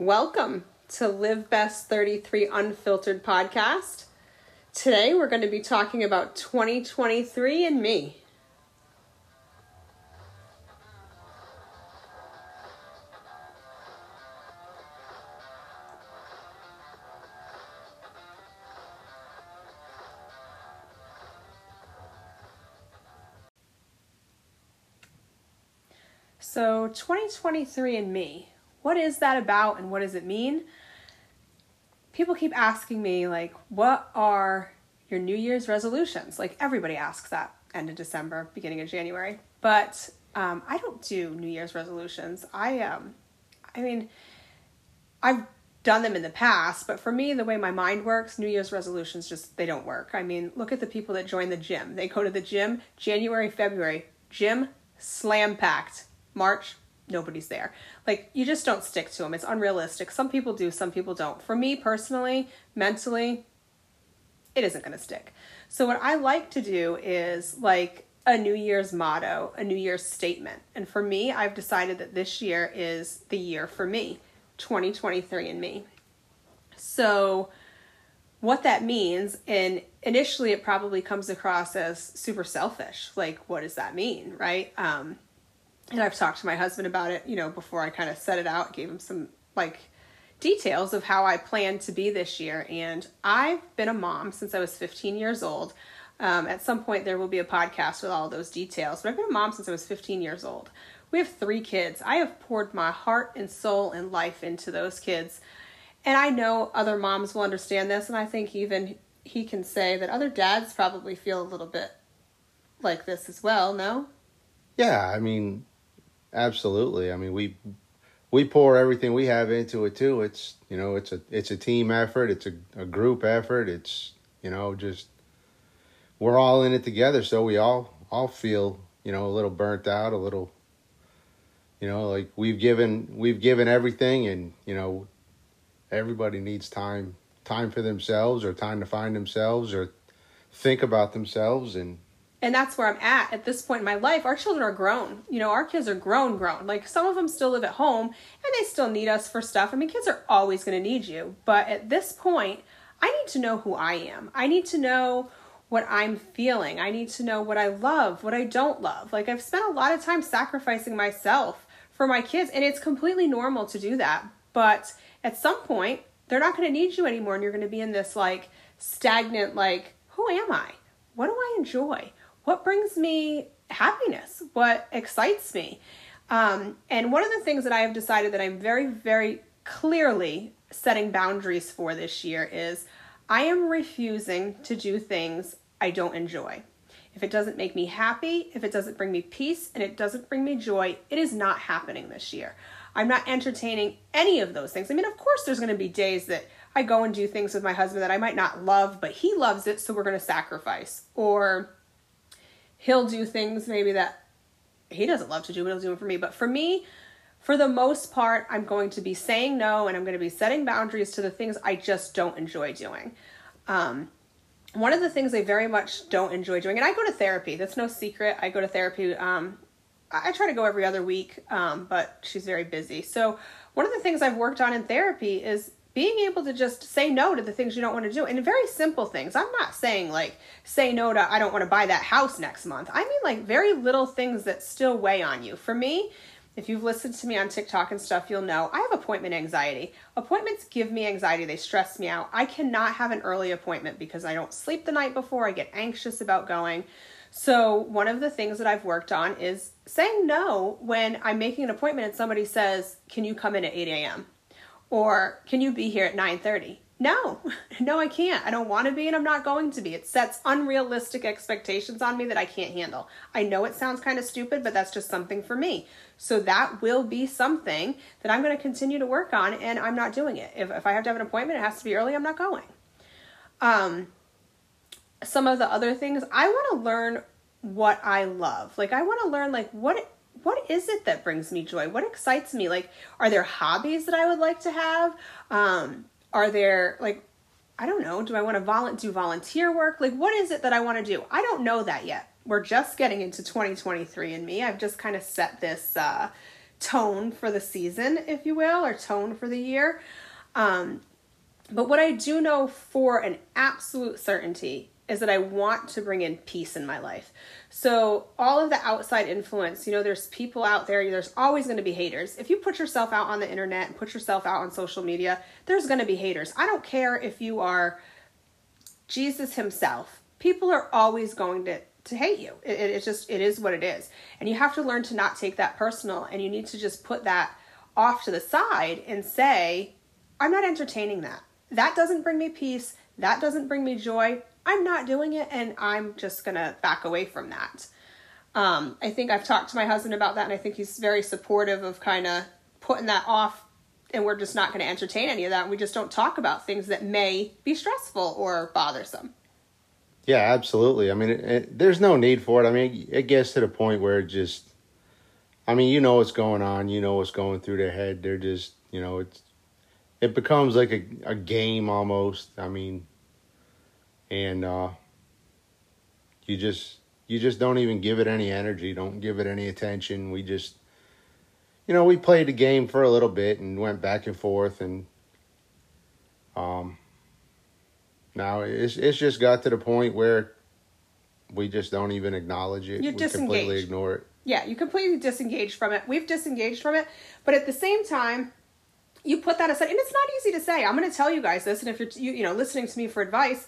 Welcome to Live Best 33 Unfiltered podcast. Today we're going to be talking about 2023 and me. So, 2023 and me, what is that about and what does it mean? People keep asking me, like, what are your New Year's resolutions? Like, everybody asks that end of December, beginning of January. But um, I don't do New Year's resolutions. I, um, I mean, I've done them in the past, but for me, the way my mind works, New Year's resolutions just they don't work. I mean, look at the people that join the gym. They go to the gym January, February, gym slam packed. March, nobody's there. Like you just don't stick to them. It's unrealistic. Some people do, some people don't. For me personally, mentally, it isn't going to stick. So what I like to do is like a New Year's motto, a New Year's statement. And for me, I've decided that this year is the year for me, 2023 and me. So what that means and initially it probably comes across as super selfish. Like what does that mean, right? Um and I've talked to my husband about it, you know, before I kind of set it out, gave him some like details of how I plan to be this year. And I've been a mom since I was 15 years old. Um, at some point, there will be a podcast with all those details, but I've been a mom since I was 15 years old. We have three kids. I have poured my heart and soul and life into those kids. And I know other moms will understand this, and I think even he can say that other dads probably feel a little bit like this as well, no? Yeah, I mean, Absolutely. I mean, we we pour everything we have into it too. It's you know, it's a it's a team effort. It's a, a group effort. It's you know, just we're all in it together. So we all all feel you know a little burnt out, a little you know like we've given we've given everything, and you know everybody needs time time for themselves or time to find themselves or think about themselves and and that's where I'm at at this point in my life. Our children are grown. You know, our kids are grown, grown. Like some of them still live at home and they still need us for stuff. I mean, kids are always going to need you. But at this point, I need to know who I am. I need to know what I'm feeling. I need to know what I love, what I don't love. Like I've spent a lot of time sacrificing myself for my kids and it's completely normal to do that. But at some point, they're not going to need you anymore and you're going to be in this like stagnant like who am I? What do I enjoy? What brings me happiness, what excites me. Um, and one of the things that I have decided that I'm very, very clearly setting boundaries for this year is I am refusing to do things I don't enjoy. If it doesn't make me happy, if it doesn't bring me peace, and it doesn't bring me joy, it is not happening this year. I'm not entertaining any of those things. I mean, of course, there's going to be days that I go and do things with my husband that I might not love, but he loves it, so we're going to sacrifice. Or he'll do things maybe that he doesn't love to do, but he'll do them for me. But for me, for the most part, I'm going to be saying no and I'm going to be setting boundaries to the things I just don't enjoy doing. Um, one of the things I very much don't enjoy doing, and I go to therapy, that's no secret. I go to therapy. Um, I try to go every other week, um, but she's very busy. So, one of the things I've worked on in therapy is being able to just say no to the things you don't want to do and very simple things. I'm not saying like say no to i don't want to buy that house next month. I mean like very little things that still weigh on you. For me if you've listened to me on tiktok and stuff you'll know i have appointment anxiety. Appointments give me anxiety. They stress me out. I cannot have an early appointment because i don't sleep the night before. I get anxious about going. So one of the things that i've worked on is saying no when i'm making an appointment and somebody says can you come in at 8 a.m or can you be here at 9:30? No. No, I can't. I don't want to be and I'm not going to be. It sets unrealistic expectations on me that I can't handle. I know it sounds kind of stupid, but that's just something for me. So that will be something that I'm going to continue to work on and I'm not doing it. If if I have to have an appointment, it has to be early, I'm not going. Um some of the other things, I want to learn what I love. Like I want to learn like what what is it that brings me joy? What excites me? Like, are there hobbies that I would like to have? Um, are there like, I don't know. Do I want to vol- do volunteer work? Like, what is it that I want to do? I don't know that yet. We're just getting into 2023 and me. I've just kind of set this uh, tone for the season, if you will, or tone for the year. Um, but what I do know for an absolute certainty is that I want to bring in peace in my life. So, all of the outside influence, you know, there's people out there, there's always going to be haters. If you put yourself out on the internet and put yourself out on social media, there's going to be haters. I don't care if you are Jesus himself. People are always going to to hate you. It, it, it's just it is what it is, and you have to learn to not take that personal, and you need to just put that off to the side and say, I'm not entertaining that. That doesn't bring me peace. That doesn't bring me joy. I'm not doing it, and I'm just gonna back away from that. Um, I think I've talked to my husband about that, and I think he's very supportive of kind of putting that off, and we're just not going to entertain any of that. We just don't talk about things that may be stressful or bothersome. Yeah, absolutely. I mean, it, it, there's no need for it. I mean, it gets to the point where it just, I mean, you know what's going on, you know what's going through their head. They're just, you know, it's, it becomes like a, a game almost. I mean, and uh, you just, you just don't even give it any energy, don't give it any attention. We just, you know, we played the game for a little bit and went back and forth and, um, now it's it's just got to the point where we just don't even acknowledge it. You completely ignore it. Yeah, you completely disengage from it. We've disengaged from it, but at the same time, you put that aside, and it's not easy to say. I'm going to tell you guys this, and if you're you, you know listening to me for advice,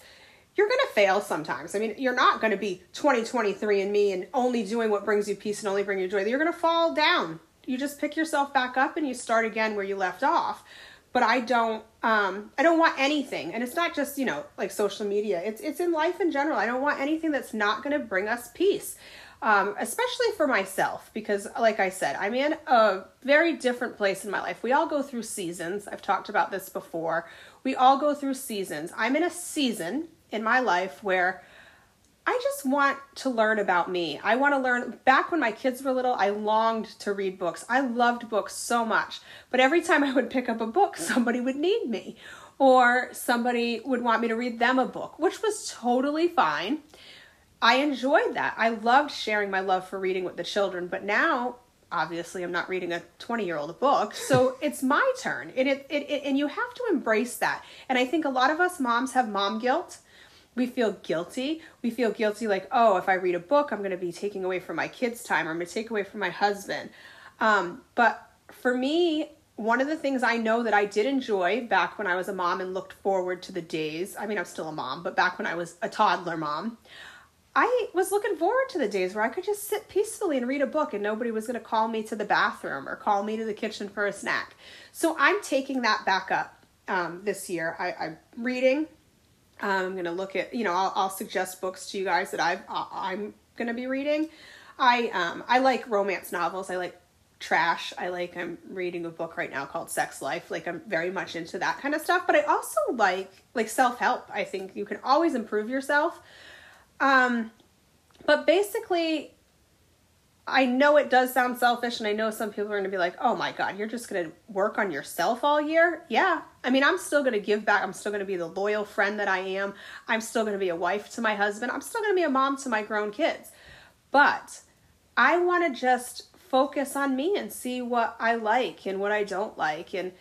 you're going to fail sometimes. I mean, you're not going to be 2023 and me and only doing what brings you peace and only bring you joy. You're going to fall down. You just pick yourself back up and you start again where you left off. But I don't um I don't want anything. And it's not just you know like social media. It's it's in life in general. I don't want anything that's not going to bring us peace um, especially for myself because like I said I'm in a very different place in my life. We all go through seasons. I've talked about this before. We all go through seasons. I'm in a season in my life where I just want to learn about me. I want to learn. Back when my kids were little, I longed to read books. I loved books so much. But every time I would pick up a book, somebody would need me, or somebody would want me to read them a book, which was totally fine. I enjoyed that. I loved sharing my love for reading with the children. But now, obviously, I'm not reading a 20 year old a book. So it's my turn. And, it, it, it, and you have to embrace that. And I think a lot of us moms have mom guilt we feel guilty. We feel guilty like, oh, if I read a book, I'm going to be taking away from my kids' time or I'm going to take away from my husband. Um, but for me, one of the things I know that I did enjoy back when I was a mom and looked forward to the days, I mean, I'm still a mom, but back when I was a toddler mom, I was looking forward to the days where I could just sit peacefully and read a book and nobody was going to call me to the bathroom or call me to the kitchen for a snack. So I'm taking that back up um, this year. I, I'm reading I'm to look at, you know, I'll, I'll, suggest books to you guys that I've, I'm to be reading. I, um, I like romance novels. I like trash. I like, I'm reading a book right now called Sex Life. Like I'm very much into that kind of stuff, but I also like, like self-help. I think you can always improve yourself. Um, but basically I know it does sound selfish, and I know some people are going to be like, oh my God, you're just going to work on yourself all year? Yeah. I mean, I'm still going to give back. I'm still going to be the loyal friend that I am. I'm still going to be a wife to my husband. I'm still going to be a mom to my grown kids. But I want to just focus on me and see what I like and what I don't like. And,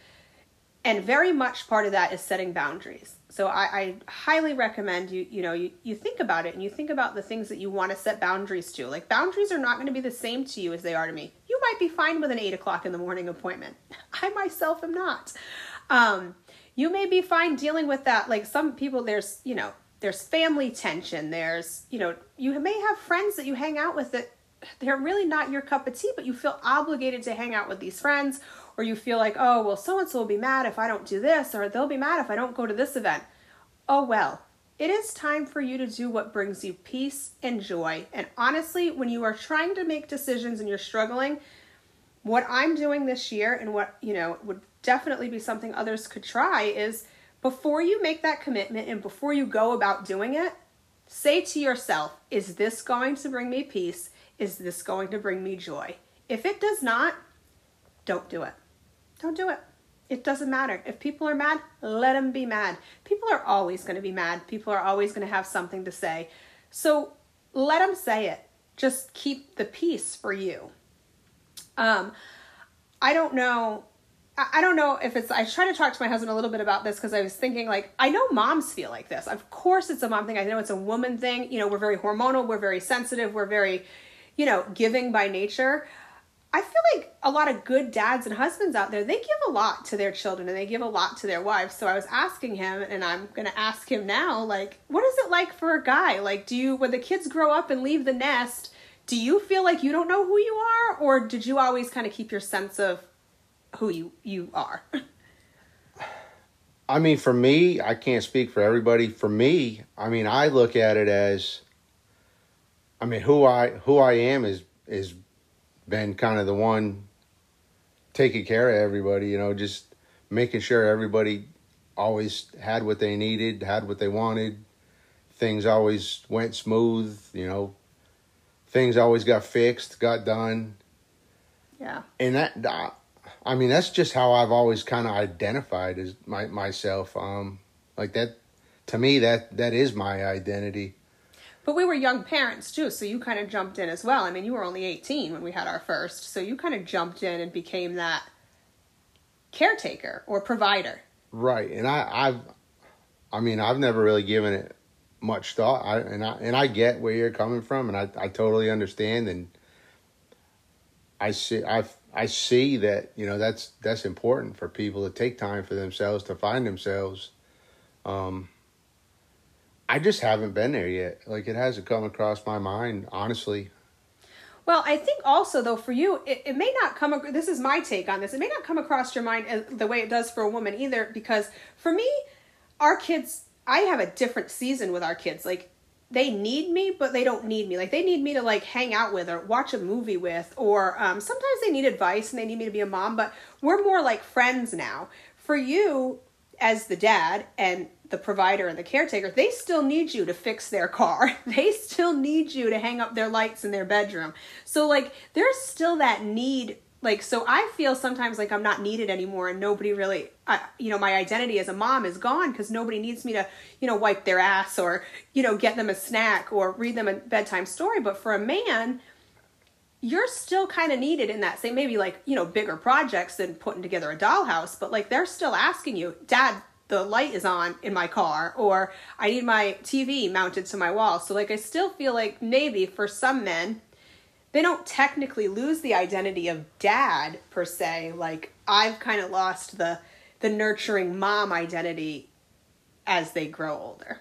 and very much part of that is setting boundaries. So I, I, highly recommend you, you know, you, you think about it and you think about the things that you want to set boundaries to. Like boundaries are not going to be the same to you as they are to me. You might be fine with an eight o'clock in the morning appointment. I myself am not. Um, you may be fine dealing with that. Like some people, there's, you know, there's family tension. There's, you know, you may have friends that you hang out with that they're really not your cup of tea, but you feel obligated to hang out with these friends or you feel like, oh, well, so and so will be mad if I don't do this, or they'll be mad if I don't go to this event. Oh, well, it is time for you to do what brings you peace and joy. And honestly, when you are trying to make decisions and you're struggling, what I'm doing this year and what, you know, would definitely be something others could try is before you make that commitment and before you go about doing it, say to yourself, is this going to bring me peace? Is this going to bring me joy? If it does not, don't do it. Don't do it. It doesn't matter. If people are mad, let them be mad. People are always going to be mad. People are always going to have something to say. So let them say it. Just keep the peace for you. Um, I don't know. I don't know if it's. I try to talk to my husband a little bit about this because I was thinking, like, I know moms feel like this. Of course, it's a mom thing. I know it's a woman thing. You know, we're very hormonal, we're very sensitive, we're very, you know, giving by nature. I feel like a lot of good dads and husbands out there, they give a lot to their children and they give a lot to their wives. So I was asking him, and I'm going to ask him now, like, what is it like for a guy? Like, do you, when the kids grow up and leave the nest, do you feel like you don't know who you are? Or did you always kind of keep your sense of who you, you are? I mean, for me, I can't speak for everybody. For me, I mean, I look at it as, I mean, who I who I am is is been kind of the one taking care of everybody. You know, just making sure everybody always had what they needed, had what they wanted. Things always went smooth. You know, things always got fixed, got done, yeah. and that. I mean, that's just how I've always kind of identified as my myself. Um, like that, to me, that that is my identity. But we were young parents too, so you kind of jumped in as well. I mean, you were only 18 when we had our first, so you kind of jumped in and became that caretaker or provider. Right, and I, I've, I mean, I've never really given it much thought. I and I and I get where you're coming from, and I, I totally understand, and I see, I, I see that you know that's that's important for people to take time for themselves to find themselves. Um, I just haven't been there yet. Like it hasn't come across my mind, honestly. Well, I think also though for you, it, it may not come. This is my take on this. It may not come across your mind the way it does for a woman either, because for me, our kids, I have a different season with our kids. Like they need me, but they don't need me. Like they need me to like hang out with or watch a movie with, or um, sometimes they need advice and they need me to be a mom. But we're more like friends now. For you, as the dad and the provider and the caretaker, they still need you to fix their car. They still need you to hang up their lights in their bedroom. So like there's still that need like so I feel sometimes like I'm not needed anymore and nobody really I, you know my identity as a mom is gone cuz nobody needs me to you know wipe their ass or you know get them a snack or read them a bedtime story but for a man you're still kind of needed in that same maybe like you know bigger projects than putting together a dollhouse but like they're still asking you dad the light is on in my car or i need my tv mounted to my wall. So like i still feel like maybe for some men they don't technically lose the identity of dad per se. Like i've kind of lost the the nurturing mom identity as they grow older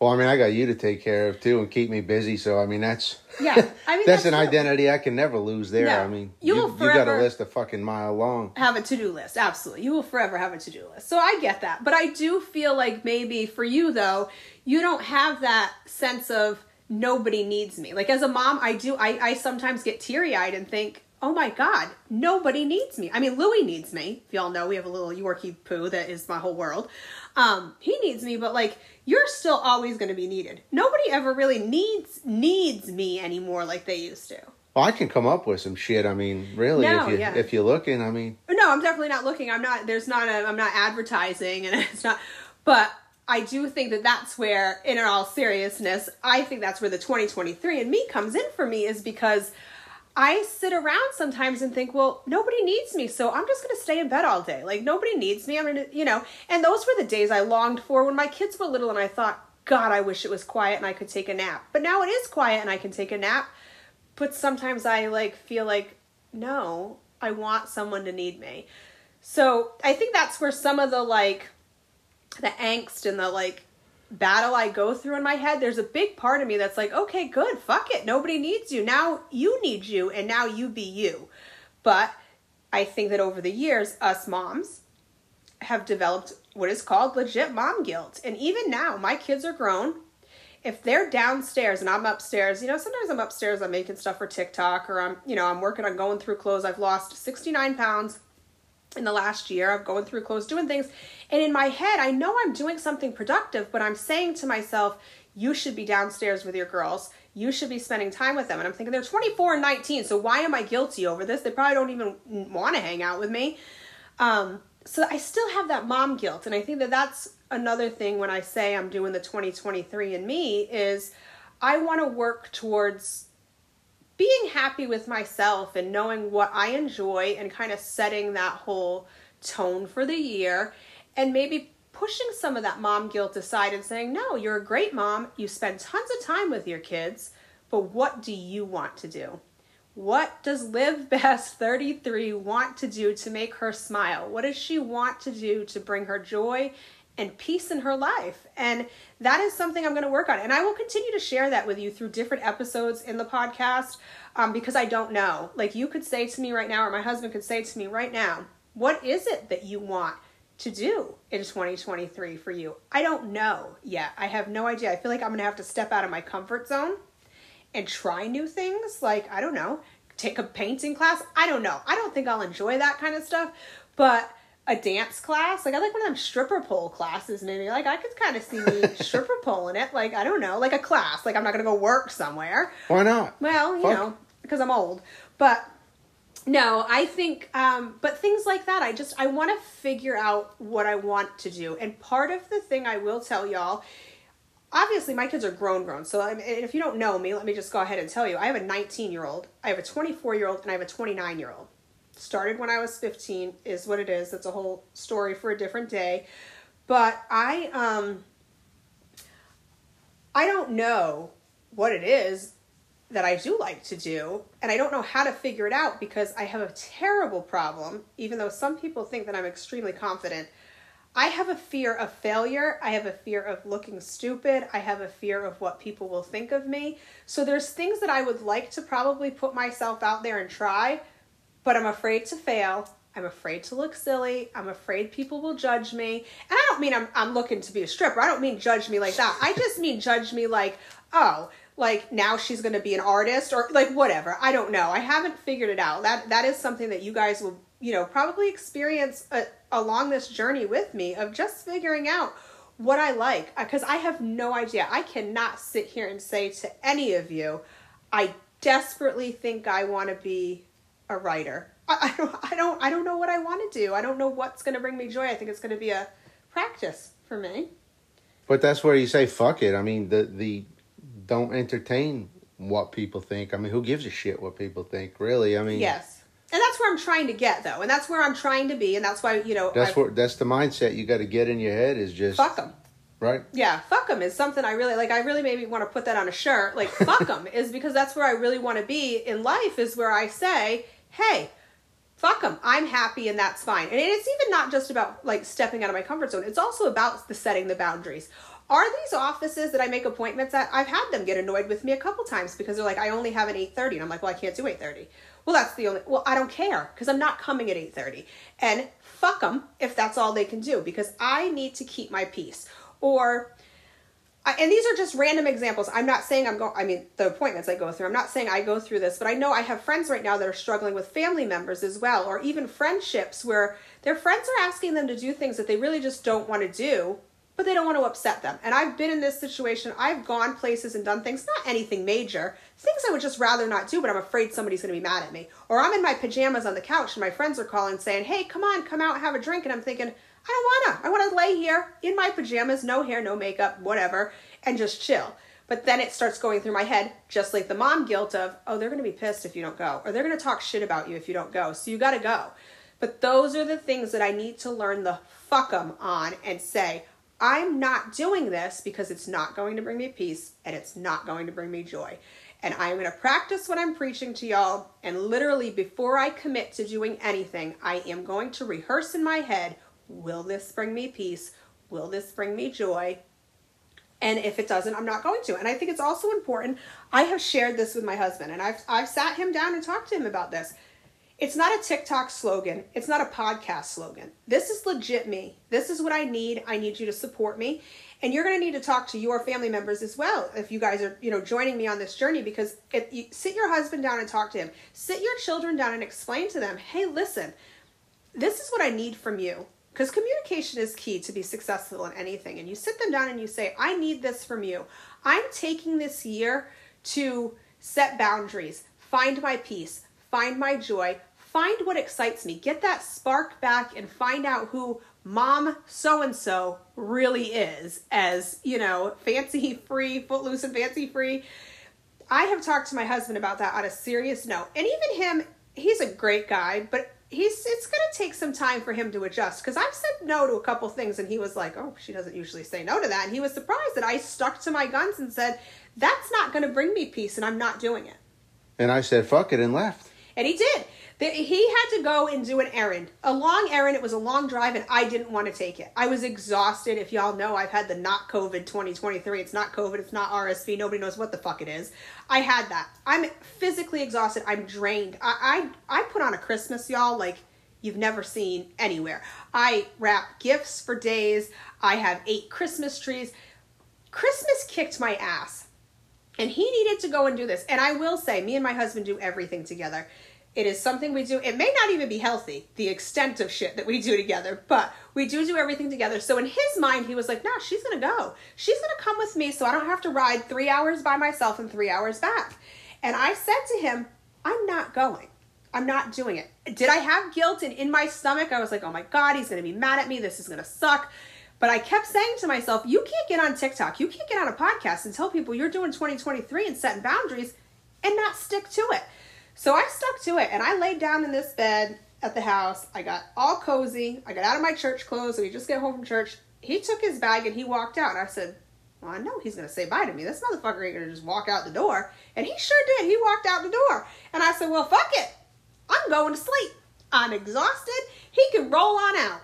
Well, I mean, I got you to take care of too and keep me busy. So I mean, that's Yeah, I mean, that's, that's an true. identity I can never lose. There, No, I mean, you will you got a list a fucking mile long. have a to-do list absolutely you will forever have a to-do list so i get that but i do feel like maybe for you though you don't have that sense of nobody needs me like as a mom i do i, I sometimes get teary-eyed and think oh my god nobody needs me i mean louis needs me if y'all know we have a little yorkie poo that is my whole world um he needs me but like you're still always going to be needed nobody ever really needs needs me anymore like they used to Well, I can come up with some shit. I mean, really, No, if you yeah. if you're looking, I mean, No, I'm definitely not looking. I'm not. There's not a. I'm not advertising, and it's not. But I do think that that's where, in all seriousness, I think that's where the 2023 and me comes in for me is because I sit around sometimes and think, well, nobody needs me, so I'm just going to stay in bed all day. Like nobody needs me. I'm gonna, you know. And those were the days I longed for when my kids were little, and I thought, God, I wish it was quiet and I could take a nap. But now it is quiet and I can take a nap. But sometimes I like feel like, no, I want someone to need me. So I think that's where some of the like the angst and the like battle I go through in my head, there's a big part of me that's like, okay, good, fuck it. Nobody needs you. Now you need you and now you be you. But I think that over the years, us moms have developed what is called legit mom guilt. And even now, my kids are grown. If they're downstairs and I'm upstairs, you know, sometimes I'm upstairs, I'm making stuff for TikTok or I'm, you know, I'm working on going through clothes. I've lost 69 pounds in the last year. I'm going through clothes, doing things. And in my head, I know I'm doing something productive, but I'm saying to myself, you should be downstairs with your girls. You should be spending time with them. And I'm thinking they're 24 and 19, so why am I guilty over this? They probably don't even want to hang out with me. Um, so I still have that mom guilt. And I think that that's another thing when I say I'm doing the 2023 and me is I want to work towards being happy with myself and knowing what I enjoy and kind of setting that whole tone for the year and maybe pushing some of that mom guilt aside and saying, No, you're a great mom. You spend tons of time with your kids, but what do you want to do? What does Live Best 33 want to do to make her smile? What does she want to do to bring her joy and peace in her life? And that is something I'm going to work on. And I will continue to share that with you through different episodes in the podcast um, because I don't know. Like you could say to me right now, or my husband could say to me right now, what is it that you want to do in 2023 for you? I don't know yet. I have no idea. I feel like I'm going to have to step out of my comfort zone and try new things. Like, I don't know, take a painting class. I don't know. I don't think I'll enjoy that kind of stuff. But a dance class, like I like one of them stripper pole classes, maybe. Like I could kind of see me stripper pole in it. Like I don't know, like a class. Like I'm not gonna go work somewhere. Why not? Well, you Fuck. know, because I'm old. But no, I think, um, but things like that, I just, I want to figure out what I want to do. And part of the thing I will tell y'all, obviously my kids are grown, grown. So I mean, if you don't know me, let me just go ahead and tell you. I have a 19 year old, I have a 24 year old, and I have a 29 year old. Started when I was 15 is what it is. That's a whole story for a different day. But I, um, I don't know what it is that I do like to do, and I don't know how to figure it out because I have a terrible problem, even though some people think that I'm extremely confident. I have a fear of failure. I have a fear of looking stupid. I have a fear of what people will think of me. So there's things that I would like to probably put myself out there and try, but I'm afraid to fail. I'm afraid to look silly. I'm afraid people will judge me. And I don't mean I'm I'm looking to be a stripper. I don't mean judge me like that. I just mean judge me like, "Oh, like now she's going to be an artist or like whatever. I don't know. I haven't figured it out. That that is something that you guys will, you know, probably experience a, uh, along this journey with me of just figuring out what I like because I have no idea. I cannot sit here and say to any of you, I desperately think I want to be a writer. I, I don't I don't I don't know what I want to do. I don't know what's going to bring me joy. I think it's going to be a practice for me. But that's where you say fuck it. I mean, the the don't entertain what people think. I mean, who gives a shit what people think, really? I mean, yes. And that's where I'm trying to get though, and that's where I'm trying to be, and that's why you know. That's what that's the mindset you got to get in your head is just fuck them. Right. Yeah, fuck them is something I really like. I really maybe want to put that on a shirt. Like fuck them is because that's where I really want to be in life. Is where I say, hey, fuck them. I'm happy and that's fine. And it's even not just about like stepping out of my comfort zone. It's also about the setting the boundaries are these offices that I make appointments at? I've had them get annoyed with me a couple times because they're like, I only have an 8.30. And I'm like, well, I can't do 8.30. Well, that's the only, well, I don't care because I'm not coming at 8.30. And fuck them if that's all they can do because I need to keep my peace. Or, and these are just random examples. I'm not saying I'm going, I mean, the appointments I go through, I'm not saying I go through this, but I know I have friends right now that are struggling with family members as well, or even friendships where their friends are asking them to do things that they really just don't want to do but they don't want to upset them. And I've been in this situation. I've gone places and done things, not anything major, things I would just rather not do, but I'm afraid somebody's going to be mad at me. Or I'm in my pajamas on the couch and my friends are calling saying, hey, come on, come out, have a drink. And I'm thinking, I don't want to. I want to lay here in my pajamas, no hair, no makeup, whatever, and just chill. But then it starts going through my head, just like the mom guilt of, oh, they're to be pissed if you don't go, or they're to talk shit about you if you don't go. So you got to go. But those are the things that I need to learn the fuck 'em on and say, I'm not doing this because it's not going to bring me peace and it's not going to bring me joy. And I'm going to practice what I'm preaching to y'all. And literally, before I commit to doing anything, I am going to rehearse in my head will this bring me peace? Will this bring me joy? And if it doesn't, I'm not going to. And I think it's also important. I have shared this with my husband, and I've, I've sat him down and talked to him about this. It's not a TikTok slogan. It's not a podcast slogan. This is legit me. This is what I need. I need you to support me. And you're going to need to talk to your family members as well if you guys are, you know, joining me on this journey because if you sit your husband down and talk to him. Sit your children down and explain to them, "Hey, listen. This is what I need from you." Because communication is key to be successful in anything. And you sit them down and you say, I need this from you. I'm taking this year to set boundaries, find my peace, find my joy, find what excites me. Get that spark back and find out who mom so and so really is as, you know, fancy free, footloose and fancy free. I have talked to my husband about that on a serious note. And even him, he's a great guy, but he's it's going to take some time for him to adjust because I've said no to a couple things and he was like, "Oh, she doesn't usually say no to that." And he was surprised that I stuck to my guns and said, "That's not going to bring me peace and I'm not doing it." And I said, "Fuck it," and left. And he did. He had to go and do an errand, a long errand. It was a long drive, and I didn't want to take it. I was exhausted. If y'all know, I've had the not COVID 2023. It's not COVID. It's not RSV. Nobody knows what the fuck it is. I had that. I'm physically exhausted. I'm drained. I I, I put on a Christmas, y'all, like you've never seen anywhere. I wrap gifts for days. I have eight Christmas trees. Christmas kicked my ass. And he needed to go and do this. And I will say, me and my husband do everything together. It is something we do. It may not even be healthy, the extent of shit that we do together, but we do do everything together. So in his mind, he was like, nah, she's going to go. She's going to come with me so I don't have to ride three hours by myself and three hours back. And I said to him, I'm not going. I'm not doing it. Did I have guilt and in my stomach? I was like, oh my God, he's going to be mad at me. This is going to suck. But I kept saying to myself, you can't get on TikTok. You can't get on a podcast and tell people you're doing 2023 and setting boundaries and not stick to it. So I stuck to it and I laid down in this bed at the house. I got all cozy. I got out of my church clothes. So we just get home from church. He took his bag and he walked out. And I said, Well, I know he's going to say bye to me. This motherfucker ain't going to just walk out the door. And he sure did. He walked out the door. And I said, Well, fuck it. I'm going to sleep. I'm exhausted. He can roll on out.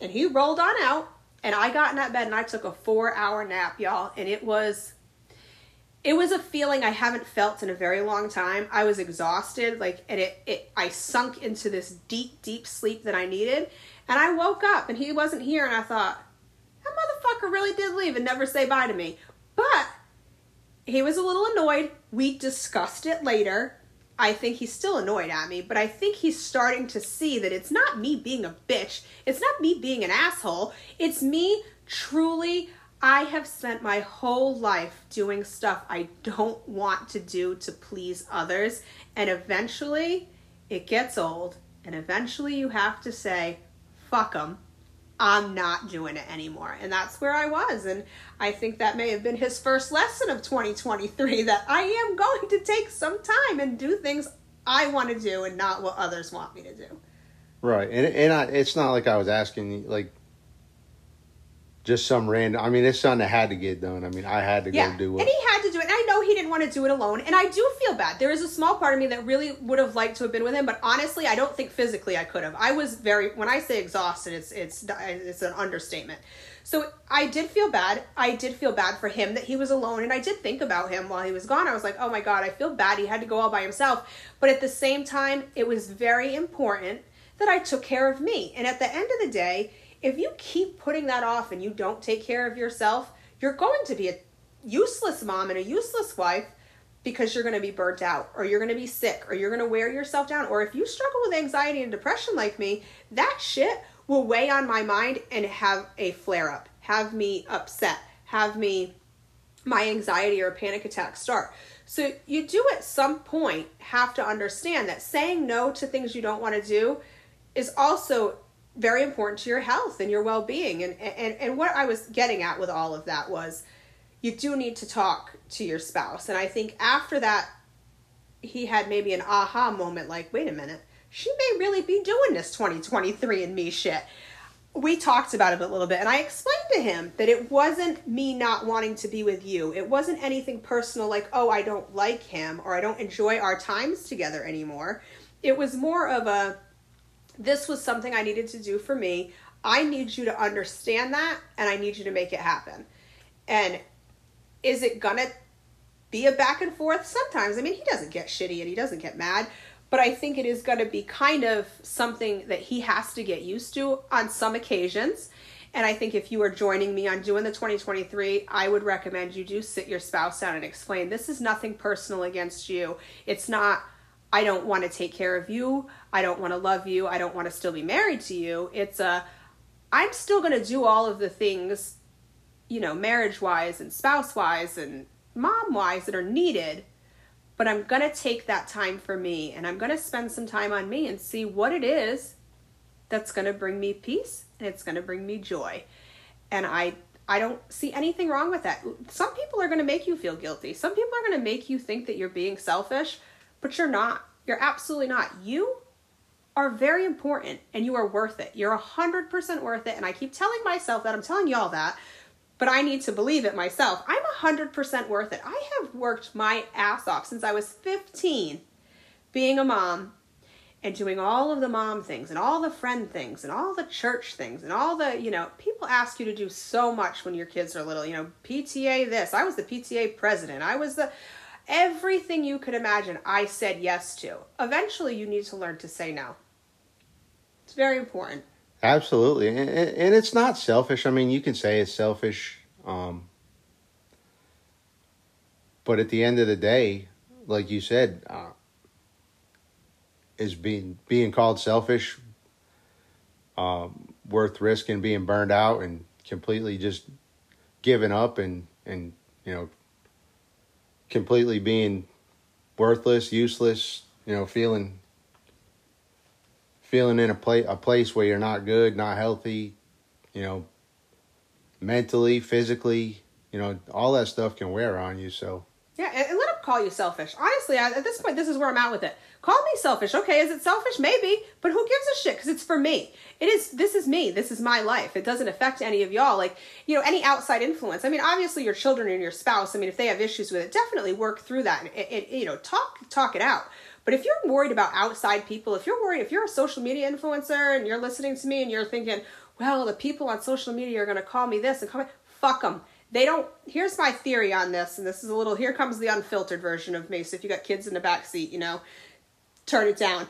And he rolled on out. And I got in that bed and I took a four hour nap, y'all. And it was it was a feeling I haven't felt in a very long time. I was exhausted, like, and it, it, I sunk into this deep, deep sleep that I needed. And I woke up and he wasn't here, and I thought, that motherfucker really did leave and never say bye to me. But he was a little annoyed. We discussed it later. I think he's still annoyed at me, but I think he's starting to see that it's not me being a bitch. It's not me being an asshole. It's me truly I have spent my whole life doing stuff I don't want to do to please others, and eventually it gets old, and eventually you have to say, fuck them. I'm not doing it anymore. And that's where I was. And I think that may have been his first lesson of 2023 that I am going to take some time and do things I want to do and not what others want me to do. Right. And, and I, it's not like I was asking, like, just some random. I mean, it's something that had to get done. I mean, I had to yeah. go do it, and he had to do it. And I know he didn't want to do it alone, and I do feel bad. There is a small part of me that really would have liked to have been with him, but honestly, I don't think physically I could have. I was very. When I say exhausted, it's it's it's an understatement. So I did feel bad. I did feel bad for him that he was alone, and I did think about him while he was gone. I was like, oh my god, I feel bad. He had to go all by himself. But at the same time, it was very important that I took care of me. And at the end of the day if you keep putting that off and you don't take care of yourself, you're going to be a useless mom and a useless wife because you're going to be burnt out or you're going to be sick or you're going to wear yourself down. Or if you struggle with anxiety and depression like me, that shit will weigh on my mind and have a flare up, have me upset, have me my anxiety or panic attack start. So you do at some point have to understand that saying no to things you don't want to do is also very important to your health and your well-being. And, and and what i was getting at with all of that was you do need to talk to your spouse. And i think after that he had maybe an aha moment like wait a minute she may really be doing this 2023 and me shit. We talked about it a little bit and i explained to him that it wasn't me not wanting to be with you. It wasn't anything personal like oh i don't like him or i don't enjoy our times together anymore. It was more of a this was something I needed to do for me. I need you to understand that and I need you to make it happen. And is it gonna be a back and forth? Sometimes. I mean, he doesn't get shitty and he doesn't get mad, but I think it is gonna be kind of something that he has to get used to on some occasions. And I think if you are joining me on doing the 2023, I would recommend you do sit your spouse down and explain this is nothing personal against you. It's not I don't want to take care of you. I don't want to love you. I don't want to still be married to you. It's a, I'm still going to do all of the things, you know, marriage wise and spouse wise and mom wise that are needed. But I'm going to take that time for me and I'm going to spend some time on me and see what it is that's going to bring me peace and it's going to bring me joy. And I, I don't see anything wrong with that. Some people are going to make you feel guilty. Some people are going to make you think that you're being selfish, but you're not. You're absolutely not. You are very important and you are worth it. You're 100% worth it. And I keep telling myself that. I'm telling y'all that. But I need to believe it myself. I'm 100% worth it. I have worked my ass off since I was 15 being a mom and doing all of the mom things and all the friend things and all the church things and all the, you know, people ask you to do so much when your kids are little, you know, PTA this. I was the PTA president. I was the everything you could imagine. I said yes to. Eventually you need to learn to say no. It's very important. Absolutely. And, and it's not selfish. I mean, you can say it's selfish. Um, but at the end of the day, like you said, uh, is being being called selfish um, worth risking being burned out and completely just giving up and and you know completely being worthless, useless, you know, feeling feeling in a place a place where you're not good, not healthy, you know, mentally, physically, you know, all that stuff can wear on you. So yeah, and, call you selfish. Honestly, at this point, this is where I'm at with it. Call me selfish. Okay, is it selfish? Maybe, but who gives a shit? Because it's for me. It is. This is me. This is my life. It doesn't affect any of y'all. Like you know, any outside influence. I mean, obviously your children and your spouse. I mean, if they have issues with it, definitely work through that. And it, you know, talk talk it out. But if you're worried about outside people, if you're worried, if you're a social media influencer and you're listening to me and you're thinking, well, the people on social media are going to call me this and call me, fuck them. They don't. Here's my theory on this, and this is a little. Here comes the unfiltered version of me. So if you got kids in the back seat, you know, turn it down.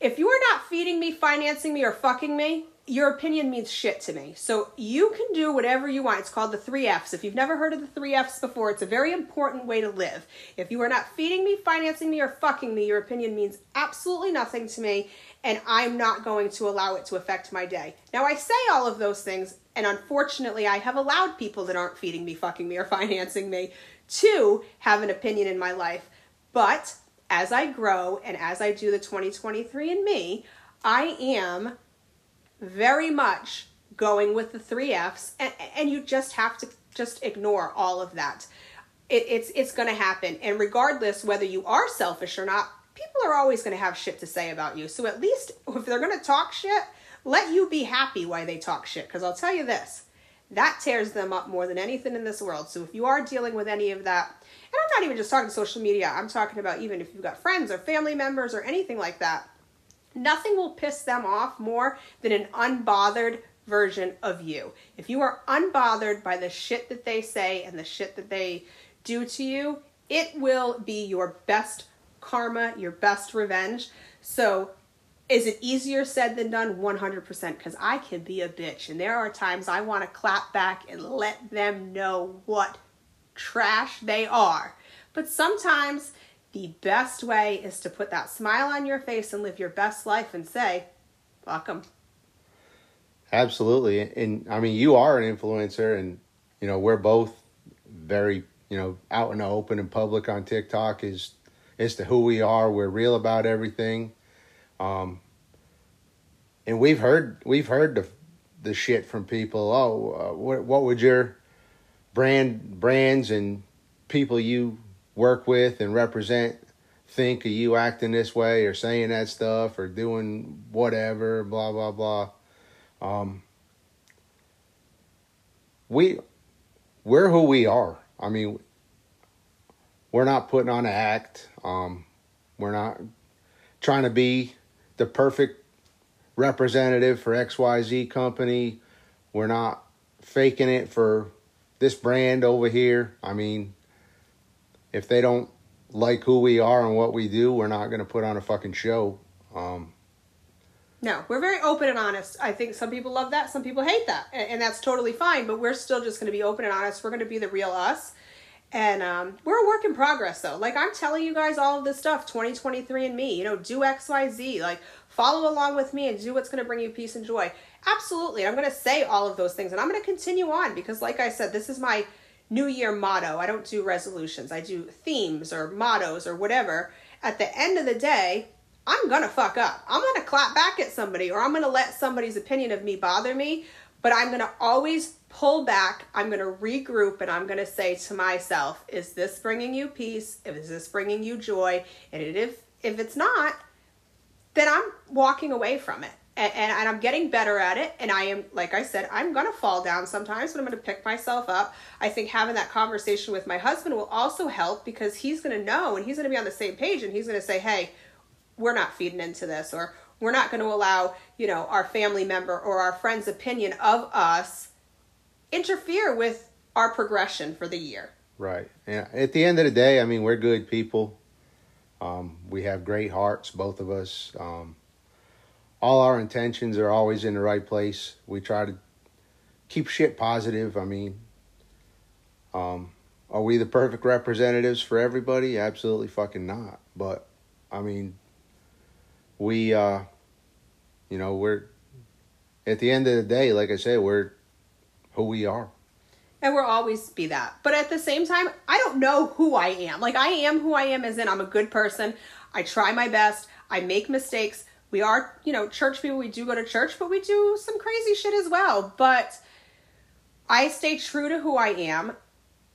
If you are not feeding me, financing me, or fucking me, your opinion means shit to me. So you can do whatever you want. It's called the three F's. If you've never heard of the three F's before, it's a very important way to live. If you are not feeding me, financing me, or fucking me, your opinion means absolutely nothing to me, and I'm not going to allow it to affect my day. Now, I say all of those things, and unfortunately, I have allowed people that aren't feeding me, fucking me, or financing me to have an opinion in my life. But as I grow and as I do the 2023 and me, I am very much going with the three F's, and, and you just have to just ignore all of that. It, it's it's going to happen, and regardless whether you are selfish or not, people are always going to have shit to say about you. So at least if they're going to talk shit, let you be happy why they talk shit. Because I'll tell you this, that tears them up more than anything in this world. So if you are dealing with any of that, and I'm not even just talking social media, I'm talking about even if you've got friends or family members or anything like that, nothing will piss them off more than an unbothered version of you. If you are unbothered by the shit that they say and the shit that they do to you, it will be your best karma, your best revenge. So, is it easier said than done? 100% because I can be a bitch. And there are times I want to clap back and let them know what trash they are. But sometimes the best way is to put that smile on your face and live your best life and say, fuck them. Absolutely. And I mean, you are an influencer, and, you know, we're both very, you know, out in the open and public on TikTok is as to who we are. We're real about everything. Um, and we've heard we've heard the the shit from people. Oh, uh, what what would your brand brands and people you work with and represent think of you acting this way or saying that stuff or doing whatever, blah blah blah. Um, we we're who we are. I mean, we're not putting on an act. Um, we're not trying to be the perfect representative for XYZ company. We're not faking it for this brand over here. I mean, if they don't like who we are and what we do, we're not going to put on a fucking show. Um, no, we're very open and honest. I think some people love that, some people hate that, and, and that's totally fine. But we're still just going to be open and honest. We're going to be the real us, and um, we're a work in progress, though. Like I'm telling you guys all of this stuff, 2023 and me. You know, do X, Y, Z. Like follow along with me and do what's going to bring you peace and joy. Absolutely, I'm going to say all of those things, and I'm going to continue on because, like I said, this is my New Year motto. I don't do resolutions. I do themes or mottos or whatever. At the end of the day, I'm gonna fuck up. I'm gonna clap back at somebody or I'm gonna let somebody's opinion of me bother me, but I'm gonna always pull back. I'm going to regroup and I'm going to say to myself, is this bringing you peace? Is this bringing you joy? And if if it's not, then I'm walking away from it. And, and, and, I'm getting better at it. And I am, like I said, I'm going to fall down sometimes, but I'm going to pick myself up. I think having that conversation with my husband will also help because he's going to know and he's going to be on the same page and he's going to say, hey, we're not feeding into this or we're not going to allow, you know, our family member or our friend's opinion of us interfere with our progression for the year. Right. Yeah. At the end of the day, I mean, we're good people. Um, we have great hearts, both of us. Um, all our intentions are always in the right place. We try to keep shit positive. I mean, um, are we the perfect representatives for everybody? Absolutely fucking not. But I mean, we, uh, you know, we're at the end of the day, like I said, we're who we are. And we'll always be that. But at the same time, I don't know who I am. Like, I am who I am, as in I'm a good person. I try my best. I make mistakes. We are, you know, church people. We do go to church, but we do some crazy shit as well. But I stay true to who I am.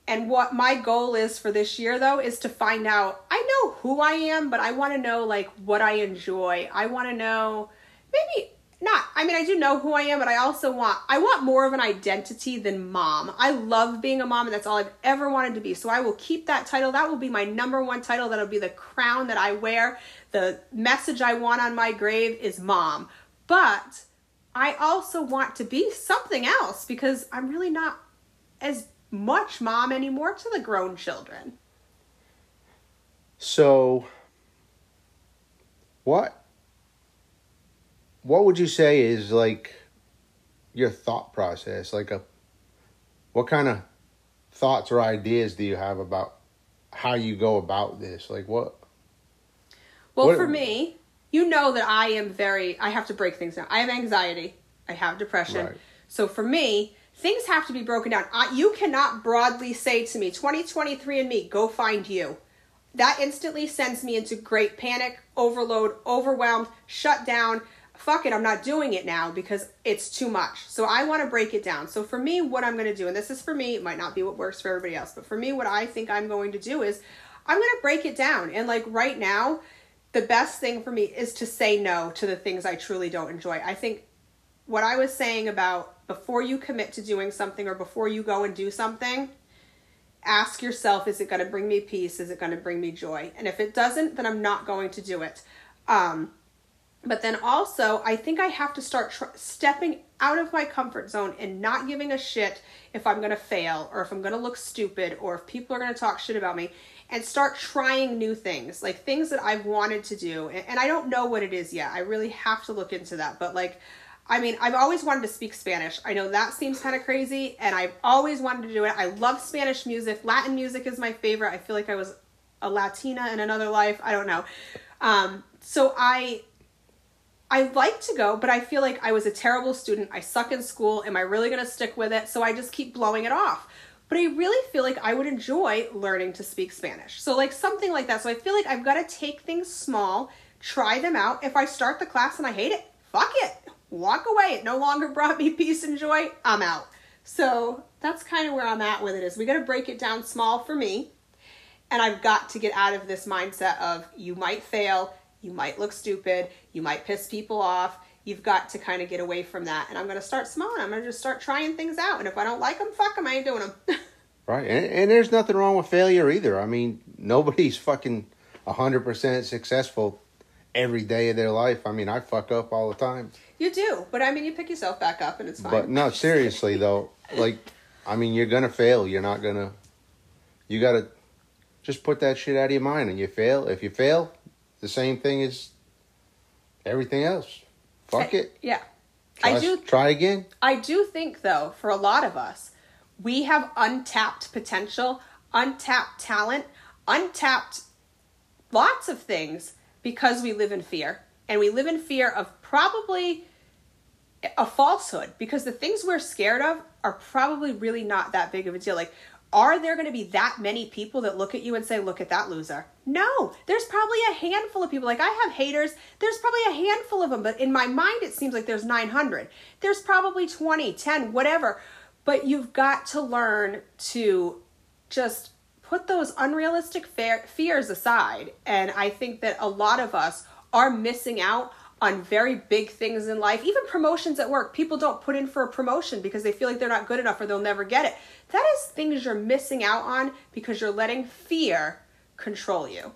And what my goal is for this year, though, is to find out. I know who I am, but I want to know, like, what I enjoy. I want to know maybe not i mean i do know who i am but i also want i want more of an identity than mom. I love being a mom and that's all i've ever wanted to be. So i will keep that title. That will be my number one title. That'll be the crown that i wear. The message i want on my grave is mom. But i also want to be something else because i'm really not as much mom anymore to the grown children. So what what would you say is like your thought process? Like a what kind of thoughts or ideas do you have about how you go about this? Like what? Well, what, for me, you know that I am very. I have to break things down. I have anxiety. I have depression. Right. So for me, things have to be broken down. I, you cannot broadly say to me, 2023 and me, go find you. That instantly sends me into great panic, overload, overwhelmed, shut down fuck it, I'm not doing it now because it's too much. So I want to break it down. So for me, what I'm going to do, and this is for me, it might not be what works for everybody else, but for me, what I think I'm going to do is I'm going to break it down. And like right now, the best thing for me is to say no to the things I truly don't enjoy. I think what I was saying about before you commit to doing something or before you go and do something, ask yourself is it going to bring me peace? Is it going to bring me joy? And if it doesn't, then I'm not going to do it. Um, but then also, I think I have to start tr- stepping out of my comfort zone and not giving a shit if I'm to fail or if I'm to look stupid or if people are to talk shit about me and start trying new things, like things that I've wanted to do. And, and I don't know what it is yet. I really have to look into that. But like, I mean, I've always wanted to speak Spanish. I know that seems kind of crazy, and I've always wanted to do it. I love Spanish music. Latin music is my favorite. I feel like I was a Latina in another life. I don't know. Um, so I I like to go, but I feel like I was a terrible student. I suck in school. Am I really going to stick with it? So I just keep blowing it off. But I really feel like I would enjoy learning to speak Spanish. So, like something like that. So, I feel like I've got to take things small, try them out. If I start the class and I hate it, fuck it. Walk away. It no longer brought me peace and joy. I'm out. So, that's kind of where I'm at with it is we got to break it down small for me. And I've got to get out of this mindset of you might fail, you might look stupid. You might piss people off. You've got to kind of get away from that. And I'm going to start small and I'm going to just start trying things out. And if I don't like them, fuck them. I ain't doing them. right. And, and there's nothing wrong with failure either. I mean, nobody's fucking 100% successful every day of their life. I mean, I fuck up all the time. You do. But I mean, you pick yourself back up and it's fine. But no, seriously though, like, I mean, you're going to fail. You're not going to, you got to just put that shit out of your mind and you fail. If you fail, the same thing as everything else. Fuck I, it. Yeah. Try, I do try again. I do think though, for a lot of us, we have untapped potential, untapped talent, untapped lots of things because we live in fear. And we live in fear of probably a falsehood because the things we're scared of are probably really not that big of a deal. Like are there going to be that many people that look at you and say, look at that loser? No, there's probably a handful of people. Like I have haters, there's probably a handful of them, but in my mind, it seems like there's 900. There's probably 20, 10, whatever. but you've got to learn to just put those unrealistic fears aside. And I think that a lot of us are missing out on very big things in life, even promotions at work. People don't put in for a promotion because they feel like they're not good enough or they'll never get it. That is things you're missing out on because you're letting fear control you.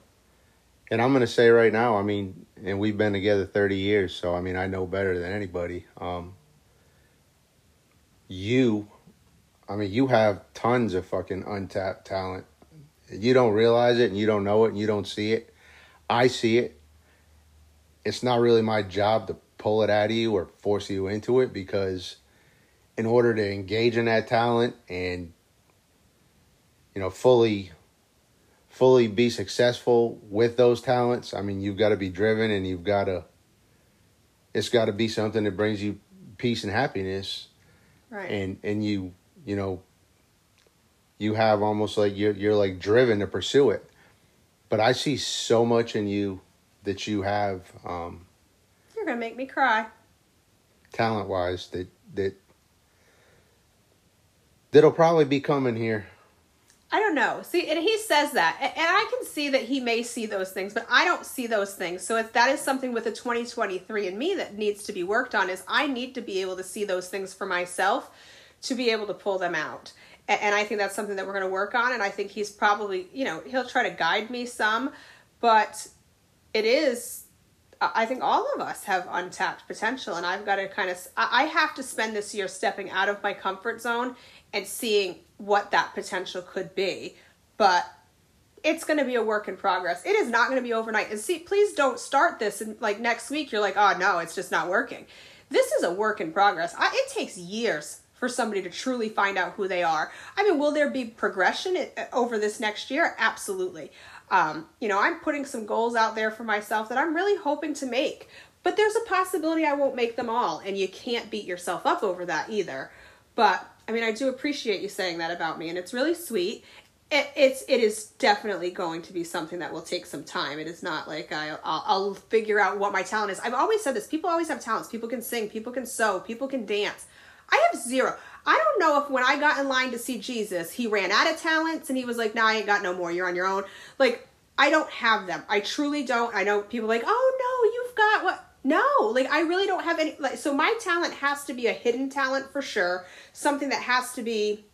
And I'm going to say right now, I mean, and we've been together 30 years, so I mean, I know better than anybody. Um, you, I mean, you have tons of fucking untapped talent. You don't realize it and you don't know it and you don't see it. I see it. It's not really my job to pull it out of you or force you into it because in order to engage in that talent and you know fully fully be successful with those talents, I mean, you've got to be driven and you've got to, it's got to be something that brings you peace and happiness. Right. And, and you, you know, you have almost like you're, you're like driven to pursue it. But I see so much in you that you have, um, you're going to make me cry. Talent wise, that, that, that'll probably be coming here I don't know. See, and he says that, and I can see that he may see those things, but I don't see those things. So if that is something with the 2023 in me that needs to be worked on, is I need to be able to see those things for myself to be able to pull them out. And I think that's something that we're going to work on. And I think he's probably, you know, he'll try to guide me some, but it is. Uh, I think all of us have untapped potential, and I've got to kind of. I have to spend this year stepping out of my comfort zone and seeing what that potential could be. But it's going to be a work in progress. It is not going to be overnight. And see, please don't start this and like next week you're like, oh no, it's just not working. This is a work in progress. I, it takes years for somebody to truly find out who they are. I mean, will there be progression uh, over this next year? Absolutely. Um, you know, I'm putting some goals out there for myself that I'm really hoping to make. But there's a possibility I won't make them all, and you can't beat yourself up over that either. But I mean, I do appreciate you saying that about me, and it's really sweet. It, it's it is definitely going to be something that will take some time. It is not like I, I'll, I'll figure out what my talent is. I've always said this: people always have talents. People can sing, people can sew, people can dance. I have zero. I don't know if when I got in line to see Jesus, he ran out of talents and he was like, "Nah, I ain't got no more. You're on your own." Like I don't have them. I truly don't. I know people like, "Oh no, you've got what." No, like I really don't have any like so my talent has to be a hidden talent for sure. Something that has to be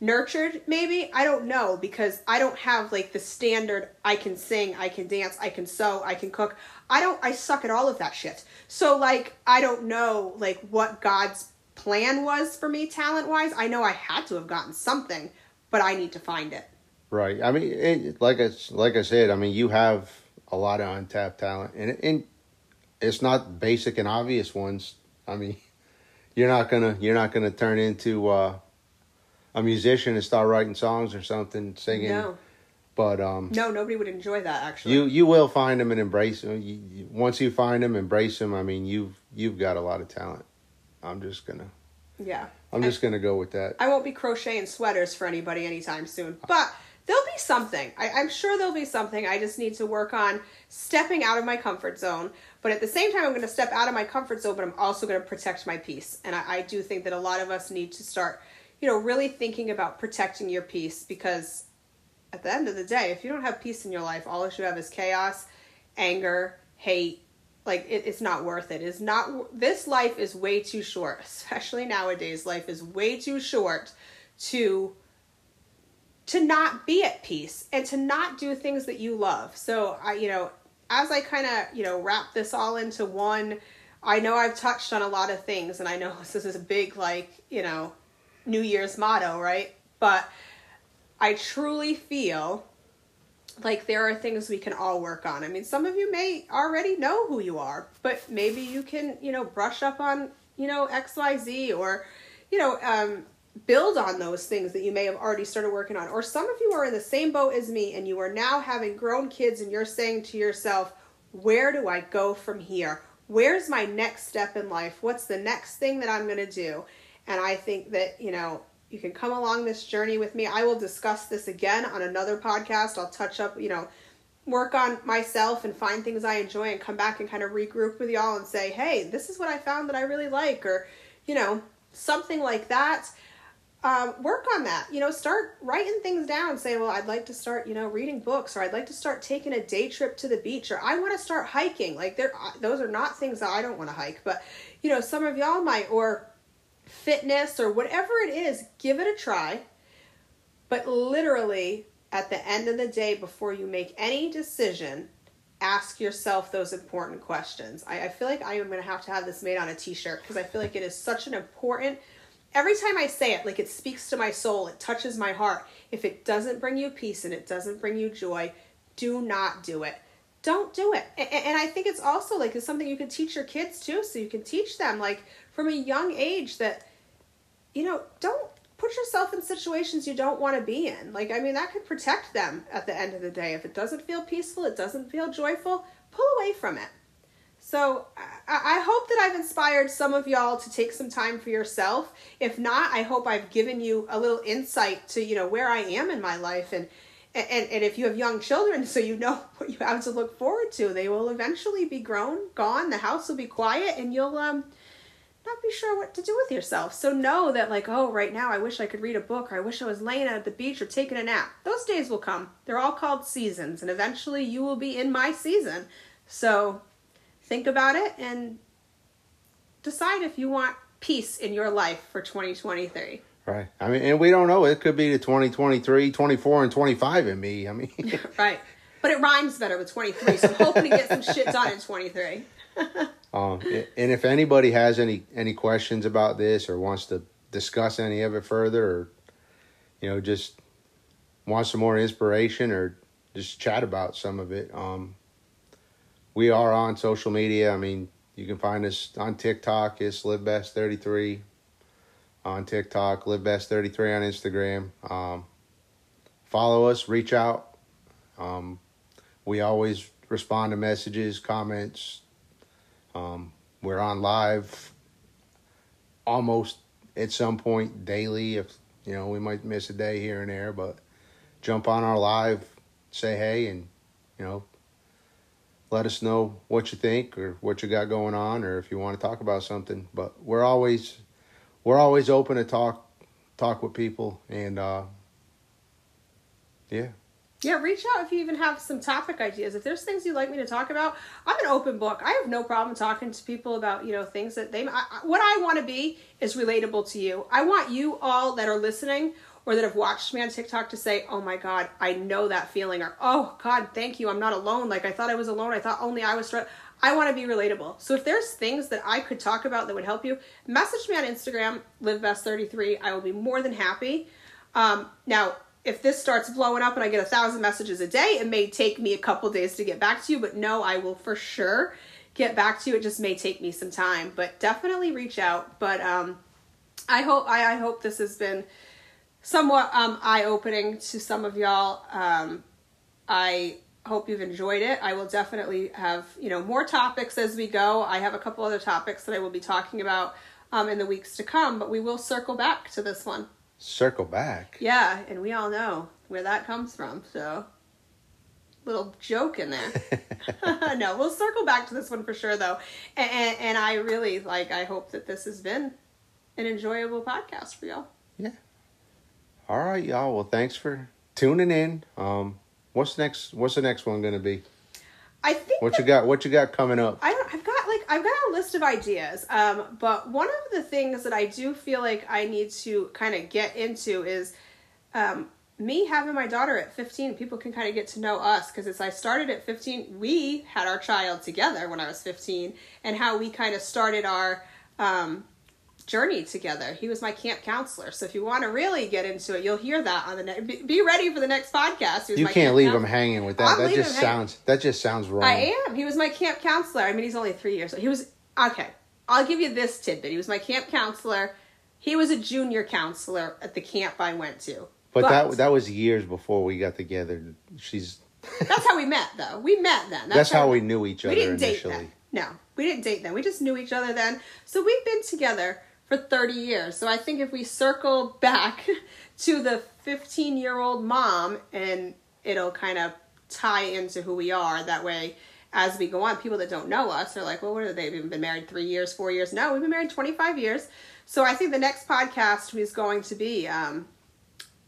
nurtured maybe. I don't know because I don't have like the standard I can sing, I can dance, I can sew, I can cook. I don't I suck at all of that shit. So like I don't know like what God's plan was for me talent wise. I know I had to have gotten something, but I need to find it. Right. I mean, it, like I like I said, I mean, you have a lot of untapped talent, and and it's not basic and obvious ones. I mean, you're not gonna you're not gonna turn into uh, a musician and start writing songs or something, singing. No. But um, no, nobody would enjoy that. Actually, you you will find them and embrace them. You, you, once you find them, embrace them. I mean, you've you've got a lot of talent. I'm just gonna. Yeah. I'm just gonna go with that. I won't be crocheting sweaters for anybody anytime soon, but there'll be something. I, I'm sure there'll be something. I just need to work on stepping out of my comfort zone, but at the same time, I'm going to step out of my comfort zone, but I'm also going to protect my peace. And I, I do think that a lot of us need to start, you know, really thinking about protecting your peace because at the end of the day, if you don't have peace in your life, all you have is chaos, anger, hate. Like it, it's not worth it. It's not. This life is way too short, especially nowadays. Life is way too short to to not be at peace and to not do things that you love. So I, you know, as I kind of, you know, wrap this all into one, I know I've touched on a lot of things and I know this is a big, like, you know, New Year's motto, right? But I truly feel like there are things we can all work on. I mean, some of you may already know who you are, but maybe you can, you know, brush up on, you know, XYZ or, you know, um, build on those things that you may have already started working on. Or some of you are in the same boat as me and you are now having grown kids and you're saying to yourself, where do I go from here? Where's my next step in life? What's the next thing that I'm going to do? And I think that, you know, you can come along this journey with me. I will discuss this again on another podcast. I'll touch up, you know, work on myself and find things I enjoy and come back and kind of regroup with y'all and say, hey, this is what I found that I really like, or, you know, something like that um, work on that. You know, start writing things down. Say, well, I'd like to start, you know, reading books, or I'd like to start taking a day trip to the beach, or I want to start hiking. Like, there, those are not things that I don't want to hike, but you know, some of y'all might, or fitness, or whatever it is. Give it a try. But literally, at the end of the day, before you make any decision, ask yourself those important questions. I, I feel like I am going to have to have this made on a t-shirt because I feel like it is such an important every time I say it, like it speaks to my soul, it touches my heart. If it doesn't bring you peace and it doesn't bring you joy, do not do it. Don't do it. And, I think it's also like it's something you can teach your kids too. So you can teach them like from a young age that, you know, don't put yourself in situations you don't want to be in. Like, I mean, that could protect them at the end of the day. If it doesn't feel peaceful, it doesn't feel joyful, pull away from it. So I, I hope that I've inspired some of y'all to take some time for yourself. If not, I hope I've given you a little insight to, you know, where I am in my life and and, and if you have young children, so you know what you have to look forward to. They will eventually be grown, gone, the house will be quiet, and you'll um not be sure what to do with yourself. So know that like, oh, right now I wish I could read a book or I wish I was laying at the beach or taking a nap. Those days will come. They're all called seasons and eventually you will be in my season. So think about it and decide if you want peace in your life for 2023. Right. I mean, and we don't know. It could be the 2023, 24, and 25 in me. I mean, right. But it rhymes better with 23, so I'm hoping to get some shit done in 23. um, and if anybody has any any questions about this or wants to discuss any of it further, or you know, just want some more inspiration or just chat about some of it, um, we are on social media. I mean, you can find us on TikTok. It's Live Best Thirty Three on TikTok. Live Best Thirty Three on Instagram. Um, follow us. Reach out. Um, we always respond to messages, comments. Um, we're on live almost at some point daily. If you know, we might miss a day here and there, but jump on our live, say hey, and you know, let us know what you think or what you got going on or if you want to talk about something but we're always we're always open to talk talk with people and uh yeah yeah reach out if you even have some topic ideas if there's things you'd like me to talk about i'm an open book i have no problem talking to people about you know things that they I, what i want to be is relatable to you i want you all that are listening or that have watched me on TikTok to say, oh my God, I know that feeling, or oh God, thank you, I'm not alone. Like I thought I was alone, I thought only I was struggling. I want to be relatable. So if there's things that I could talk about that would help you, message me on Instagram, livebest33. I will be more than happy. Um, now, if this starts blowing up and I get a thousand messages a day, it may take me a couple days to get back to you, but no, I will for sure get back to you. It just may take me some time, but definitely reach out. But um, I hope I, I hope this has been somewhat um, eye opening to some of y'all. Um, I hope you've enjoyed it. I will definitely have you know more topics as we go. I have a couple other topics that I will be talking about um, in the weeks to come, but we will circle back to this one. Circle back. Yeah, and we all know where that comes from. So little joke in there. no, we'll circle back to this one for sure though. And, and, and I really like I hope that this has been an enjoyable podcast for y'all. Yeah. All right, y'all. Well, thanks for tuning in. Um, what's next? What's the next one gonna be? I think what you got. What you got coming up? I don't, I've got like I've got a list of ideas. Um, but one of the things that I do feel like I need to kind of get into is, um, me having my daughter at 15 people can kind of get to know us because as i started at 15 we had our child together when i was 15 and how we kind of started our um, journey together. He was my camp counselor. So if you want to really get into it, you'll hear that on the next. Be, be, ready for the next podcast. You can't leave him hanging with that. I'm that just sounds. That just sounds wrong. I am. He was my camp counselor. I mean, he's only three years. old. He was okay. I'll give you this tidbit. He was my camp counselor. He was a junior counselor at the camp I went to. But, but that that was years before we got together. She's. that's how we met, though. We met then. That's, that's how, how, we knew each other we didn't initially. Date then. No, we didn't date then. We just knew each other then. So we've been together for 30 years. So I think if we circle back to the 15 year old mom and it'll kind of tie into who we are that way as we go on people that don't know us are like well what are they we've been married three years four years no we've been married 25 years So I think the next podcast is going to be um,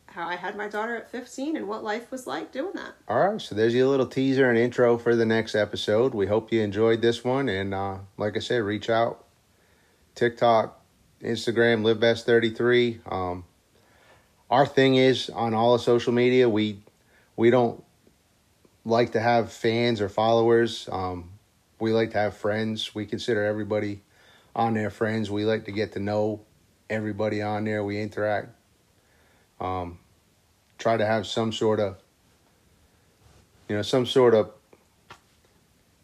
how I had my daughter at 15 and what life was like doing that. All right, so there's your little teaser and intro for the next episode. We hope you enjoyed this one, and uh, like I said, reach out, TikTok, Instagram, LiveBest33. Um, our thing is on all of social media, we we don't like to have fans or followers. Um, we like to have friends. We consider everybody on there friends. We like to get to know everybody on there. We interact. Um, try to have some sort of, you know, some sort of,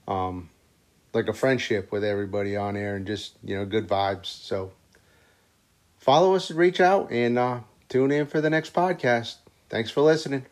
um, like a friendship with everybody on there and just, you know, good vibes. So follow us, reach out, and uh, tune in for the next podcast. Thanks for listening.